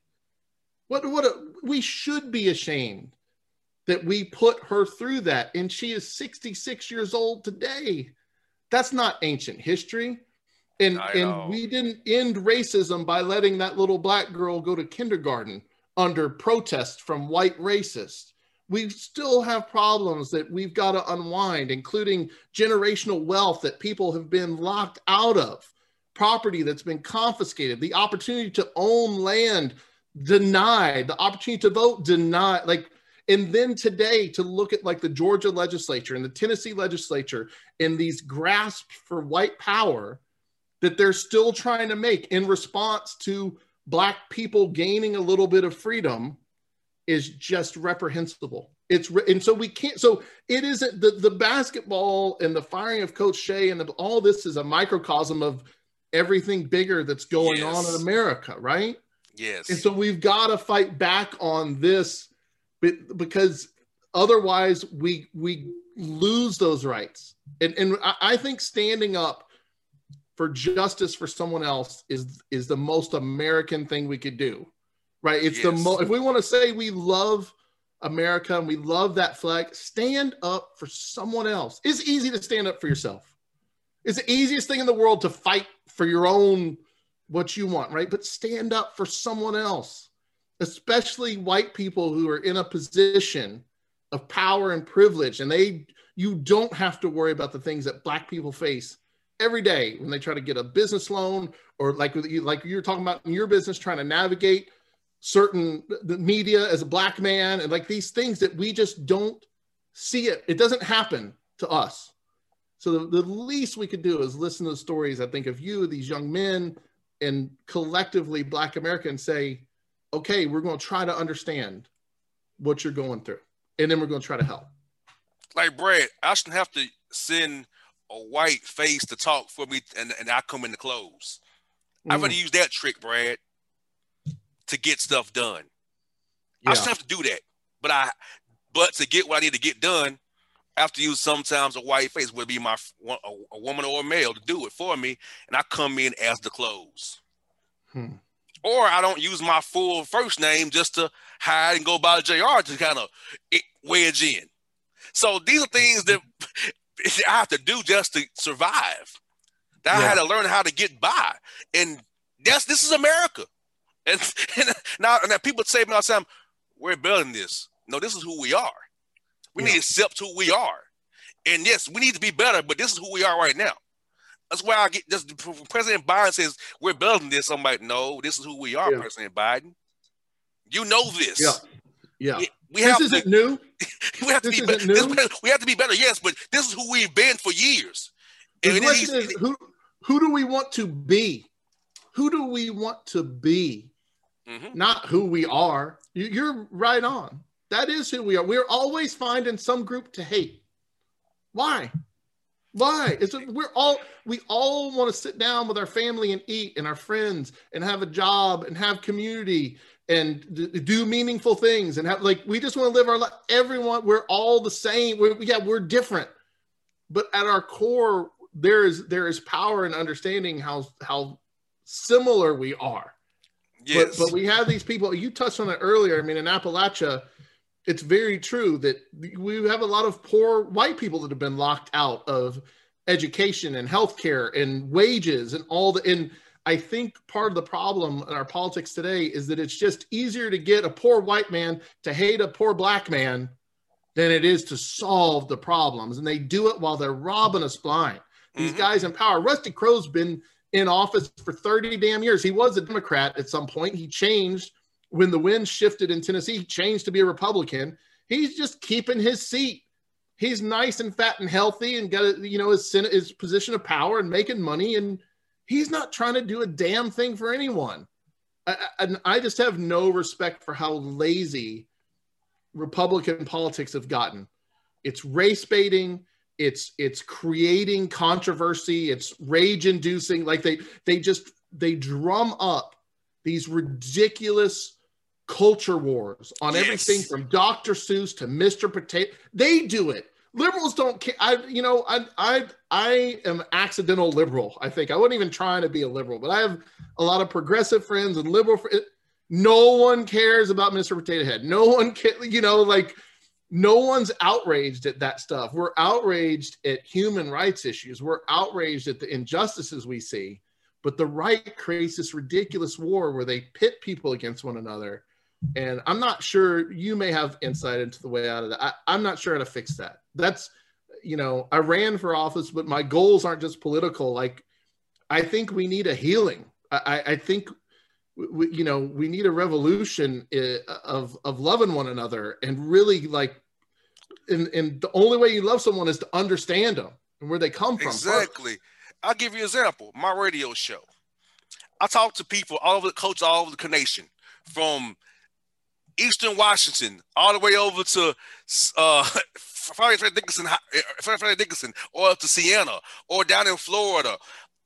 B: What, what a, we should be ashamed that we put her through that. And she is 66 years old today. That's not ancient history. And and we didn't end racism by letting that little black girl go to kindergarten under protest from white racists. We still have problems that we've got to unwind, including generational wealth that people have been locked out of, property that's been confiscated, the opportunity to own land denied, the opportunity to vote denied. Like, and then today to look at like the Georgia legislature and the Tennessee legislature and these grasps for white power that they're still trying to make in response to black people gaining a little bit of freedom is just reprehensible. It's and so we can't. So it isn't the the basketball and the firing of Coach Shay and the, all this is a microcosm of everything bigger that's going yes. on in America, right?
A: Yes.
B: And so we've got to fight back on this because otherwise we we lose those rights. And and I think standing up for justice for someone else is is the most American thing we could do, right? It's yes. the most. If we want to say we love America and we love that flag, stand up for someone else. It's easy to stand up for yourself. It's the easiest thing in the world to fight for your own what you want, right? But stand up for someone else, especially white people who are in a position of power and privilege, and they you don't have to worry about the things that black people face every day when they try to get a business loan or like like you're talking about in your business trying to navigate certain the media as a black man and like these things that we just don't see it. It doesn't happen to us. So the, the least we could do is listen to the stories i think of you these young men and collectively black america and say okay we're going to try to understand what you're going through and then we're going to try to help.
A: Like brad i shouldn't have to send a white face to talk for me and, and I come in the clothes. Mm. I'm gonna use that trick, Brad, to get stuff done. Yeah. I still have to do that. But I but to get what I need to get done, I have to use sometimes a white face, would be my a, a, woman or a male to do it for me, and I come in as the clothes. Hmm. Or I don't use my full first name just to hide and go by JR to kind of wedge in. So these are things that I have to do just to survive. That yeah. I had to learn how to get by, and that's this is America. And, and now, now people say me all the time, "We're building this." No, this is who we are. We yeah. need to accept who we are, and yes, we need to be better. But this is who we are right now. That's why I get just President Biden says we're building this. I'm like, no, this is who we are, yeah. President Biden. You know this.
B: Yeah. Yeah.
A: We this have
B: isn't to, new.
A: we have to this be better. This, we have to be better, yes, but this is who we've been for years.
B: The question is, who who do we want to be? Who do we want to be? Mm-hmm. Not who we are. You're right on. That is who we are. We're always finding some group to hate. Why? Why? It's a, we're all we all want to sit down with our family and eat and our friends and have a job and have community and do meaningful things and have like we just want to live our life. Everyone, we're all the same. We're, yeah, we're different, but at our core, there is there is power in understanding how how similar we are. Yes. But, but we have these people. You touched on it earlier. I mean, in Appalachia, it's very true that we have a lot of poor white people that have been locked out of education and healthcare and wages and all the and I think part of the problem in our politics today is that it's just easier to get a poor white man to hate a poor black man than it is to solve the problems. And they do it while they're robbing us blind. These mm-hmm. guys in power. Rusty Crowe's been in office for 30 damn years. He was a Democrat at some point. He changed when the wind shifted in Tennessee, he changed to be a Republican. He's just keeping his seat. He's nice and fat and healthy and got a, you know his his position of power and making money and he's not trying to do a damn thing for anyone. And I, I just have no respect for how lazy Republican politics have gotten. It's race baiting. It's it's creating controversy. It's rage inducing. Like they they just they drum up these ridiculous culture wars on yes. everything from Dr. Seuss to Mr. Potato. They do it liberals don't care. I, you know, I, I, I am accidental liberal. I think I wasn't even trying to be a liberal, but I have a lot of progressive friends and liberal. Fr- no one cares about Mr. Potato Head. No one can, you know, like no one's outraged at that stuff. We're outraged at human rights issues. We're outraged at the injustices we see. But the right creates this ridiculous war where they pit people against one another and I'm not sure you may have insight into the way out of that. I, I'm not sure how to fix that. That's, you know, I ran for office, but my goals aren't just political. Like, I think we need a healing. I, I think, we, you know, we need a revolution eh, of of loving one another and really like, and and the only way you love someone is to understand them and where they come from.
A: Exactly. First. I'll give you an example. My radio show. I talk to people all over the coach all over the nation, from Eastern Washington, all the way over to uh, Frederick Dickinson, eh, Frederick Dickinson, or up to Siena, or down in Florida.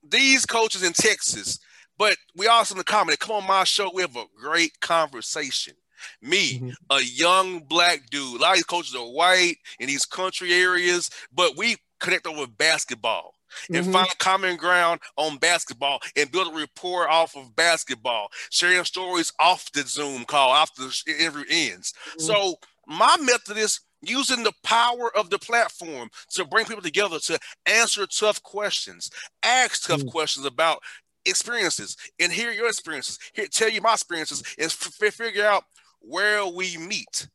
A: These coaches in Texas, but we also in the comment. Come on my show, we have a great conversation. Me, mm-hmm. a young black dude. A lot of these coaches are white in these country areas, but we connect over basketball and mm-hmm. find a common ground on basketball and build a rapport off of basketball, sharing stories off the Zoom call after the interview ends. Mm-hmm. So my method is using the power of the platform to bring people together to answer tough questions, ask tough mm-hmm. questions about experiences, and hear your experiences. Here, tell you my experiences, and f- figure out where we meet.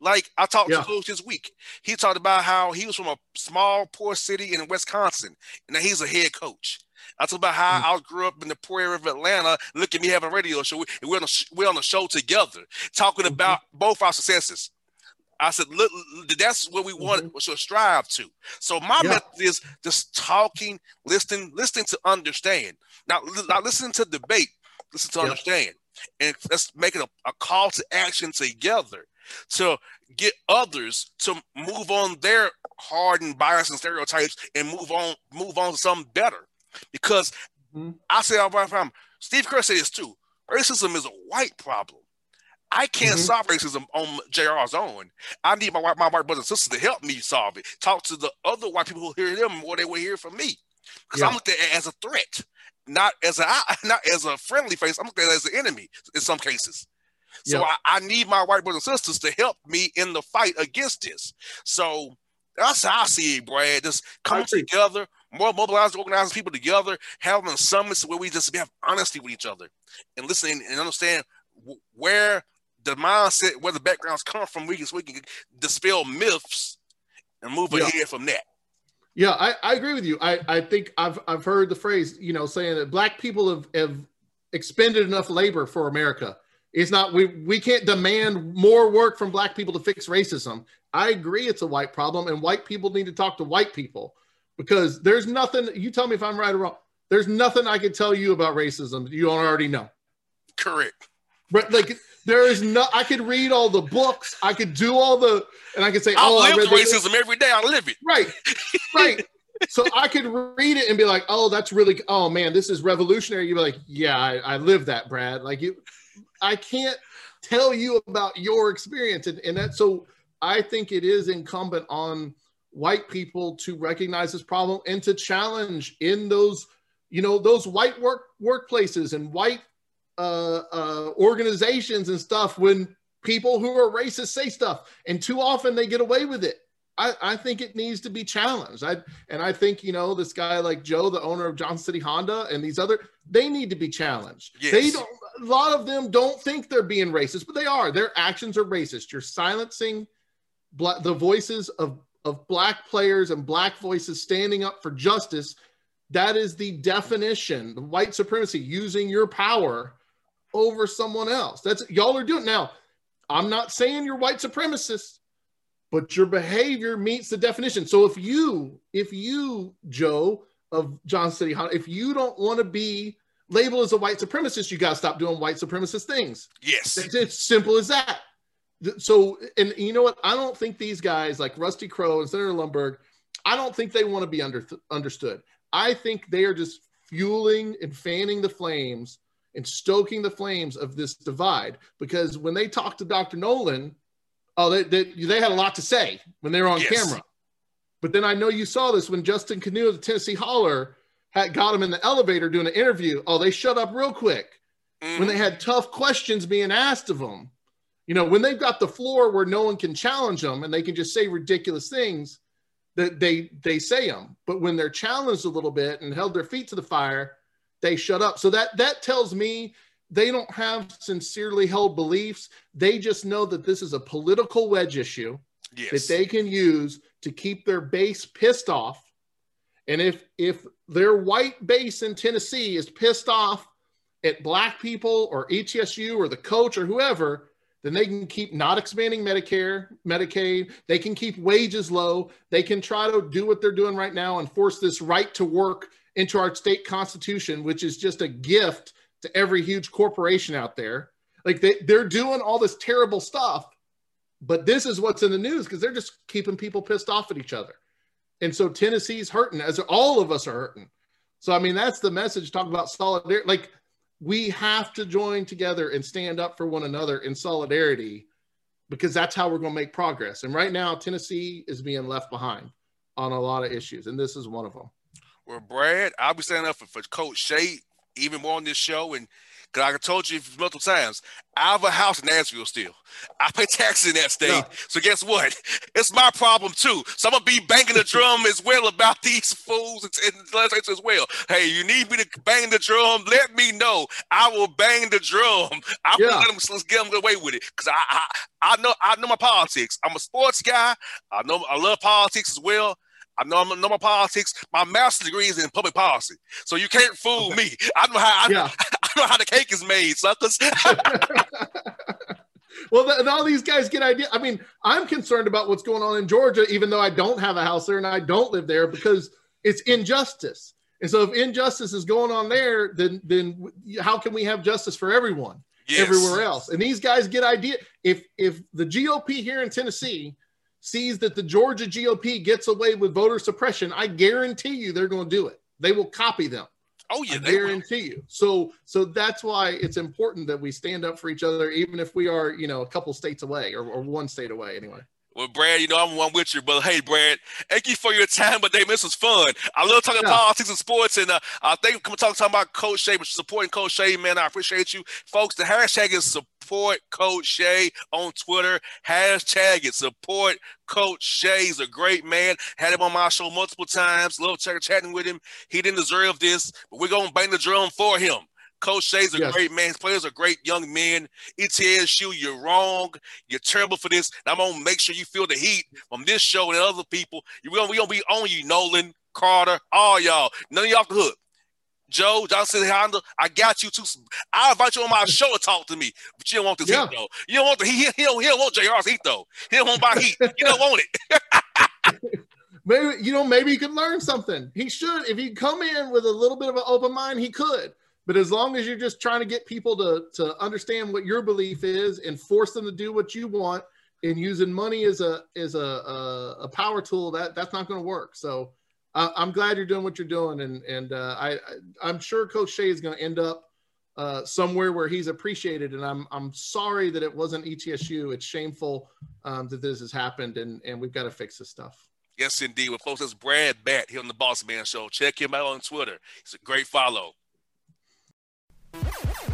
A: Like I talked yeah. to Coach this week. He talked about how he was from a small, poor city in Wisconsin, and now he's a head coach. I talked about how mm. I grew up in the poor area of Atlanta. Look at me having a radio show. We, we're, on a, we're on the show together, talking mm-hmm. about both our successes. I said, look, that's what we want mm-hmm. to strive to. So my yeah. method is just talking, listening, listening to understand. Now, not listening to debate, listen to yeah. understand. And let's make it a, a call to action together to get others to move on their hardened bias and stereotypes and move on move on to something better. Because mm-hmm. I say all the time, Steve Kerr said this too. Racism is a white problem. I can't mm-hmm. solve racism on JR's own. I need my white my white brothers and sisters to help me solve it. Talk to the other white people who hear them more they will hear from me. Because yeah. I'm looked at it as a threat, not as a not as a friendly face. I'm looked at it as an enemy in some cases. So yep. I, I, need my white brothers and sisters to help me in the fight against this. So that's how I see it, Brad. Just come together, more mobilized, organizing people together, having summits where we just have honesty with each other and listening and understand where the mindset, where the backgrounds come from. We can, so we can dispel myths and move yeah. ahead from that.
B: Yeah, I, I agree with you. I, I think I've I've heard the phrase, you know, saying that black people have, have expended enough labor for America. It's not we we can't demand more work from black people to fix racism. I agree it's a white problem and white people need to talk to white people because there's nothing you tell me if I'm right or wrong. There's nothing I can tell you about racism you don't already know.
A: Correct.
B: But like there is no I could read all the books, I could do all the and I could say, I oh,
A: live
B: I read
A: racism this. every day. I live it.
B: Right. Right. so I could read it and be like, oh, that's really oh man, this is revolutionary. You'd be like, yeah, I, I live that, Brad. Like you I can't tell you about your experience. And, and that so I think it is incumbent on white people to recognize this problem and to challenge in those, you know, those white work workplaces and white uh, uh, organizations and stuff when people who are racist say stuff, and too often they get away with it. I, I think it needs to be challenged. I and I think you know this guy like Joe, the owner of Johnson City Honda, and these other they need to be challenged. Yes. They don't. A lot of them don't think they're being racist, but they are. Their actions are racist. You're silencing black, the voices of of black players and black voices standing up for justice. That is the definition. The white supremacy using your power over someone else. That's y'all are doing now. I'm not saying you're white supremacists, but your behavior meets the definition. So if you, if you, Joe of John City, if you don't want to be labeled as a white supremacist, you got to stop doing white supremacist things.
A: Yes.
B: It's, it's simple as that. So, and you know what? I don't think these guys like Rusty Crowe and Senator Lundberg, I don't think they want to be under, understood. I think they are just fueling and fanning the flames and stoking the flames of this divide. Because when they talked to Dr. Noland, oh, they, they, they had a lot to say when they were on yes. camera. But then I know you saw this when Justin Kanew of the Tennessee Holler had got him in the elevator doing an interview. Oh, they shut up real quick mm. when they had tough questions being asked of them. You know, when they've got the floor where no one can challenge them and they can just say ridiculous things, that they they say them. But when they're challenged a little bit and held their feet to the fire, they shut up. So that that tells me they don't have sincerely held beliefs. They just know that this is a political wedge issue yes. that they can use to keep their base pissed off. And if if their white base in Tennessee is pissed off at black people or ETSU or the coach or whoever, then they can keep not expanding Medicare, Medicaid. They can keep wages low. They can try to do what they're doing right now and force this right to work into our state constitution, which is just a gift to every huge corporation out there. Like they, they're doing all this terrible stuff, but this is what's in the news because they're just keeping people pissed off at each other. And so Tennessee's hurting, as all of us are hurting. So I mean, that's the message. Talk about solidarity. Like we have to join together and stand up for one another in solidarity because that's how we're going to make progress. And right now, Tennessee is being left behind on a lot of issues, and this is one of them.
A: Well, Brad, I'll be standing up for, for Coach Shay even more on this show. And because I told you multiple times, I have a house in Nashville still. I pay taxes in that state. No. So guess what? It's my problem too. So I'm gonna be banging the drum as well about these fools and, legislators as well. Hey, you need me to bang the drum? Let me know. I will bang the drum. I'm yeah. let them, let's get them away with it because I, I I know I know my politics. I'm a sports guy. I know I love politics as well. I know, I know my politics. My master's degree is in public policy, so you can't fool okay. me. I know how I, yeah. I, know how the cake is made, suckers.
B: well, and all these guys get idea. I mean, I'm concerned about what's going on in Georgia, even though I don't have a house there and I don't live there because it's injustice. And so, if injustice is going on there, then then how can we have justice for everyone yes. everywhere else? And these guys get idea. If if the GOP here in Tennessee sees that the Georgia GOP gets away with voter suppression, I guarantee you they're going to do it. They will copy them.
A: Oh yeah,
B: I guarantee you. So so that's why it's important that we stand up for each other, even if we are, you know, a couple states away or, or one state away anyway.
A: Well, Brad, you know I'm one with you, but hey, Brad, thank you for your time. But Dave, this was fun. I love talking yeah. politics and sports, and uh, I think I'm talking, talking about Coach Shay, but supporting Coach Shay, man. I appreciate you, folks. The hashtag is support Coach Shay on Twitter. Hashtag it support Coach Shay. He's a great man. Had him on my show multiple times. Love chatting with him. He didn't deserve this, but we're gonna bang the drum for him. Coach Shay's a yes. great man. His players are great young men. ETSU, you're wrong. You're terrible for this. And I'm gonna make sure you feel the heat from this show and other people. We're gonna, we gonna be on you, Noland, Carter, all y'all. None of y'all off the hook. Joe Johnson Honda, I got you too. I invite you on my show to talk to me, but you don't want this yeah. heat though. You don't want the he, he, don't, he don't want JR's heat though. He don't want my heat. You don't want
B: it. maybe you know, maybe he could learn something. He should. If he come in with a little bit of an open mind, he could. But as long as you're just trying to get people to, to understand what your belief is and force them to do what you want and using money as a as a a, a power tool, that that's not going to work. So uh, I'm glad you're doing what you're doing, and and uh, I I'm sure Coach Shay is going to end up uh, somewhere where he's appreciated. And I'm I'm sorry that it wasn't ETSU. It's shameful um, that this has happened, and and we've got to fix this stuff.
A: Yes, indeed. Well, folks, that's Brad Batt here on the Boss Man Show. Check him out on Twitter. He's a great follow. Woo!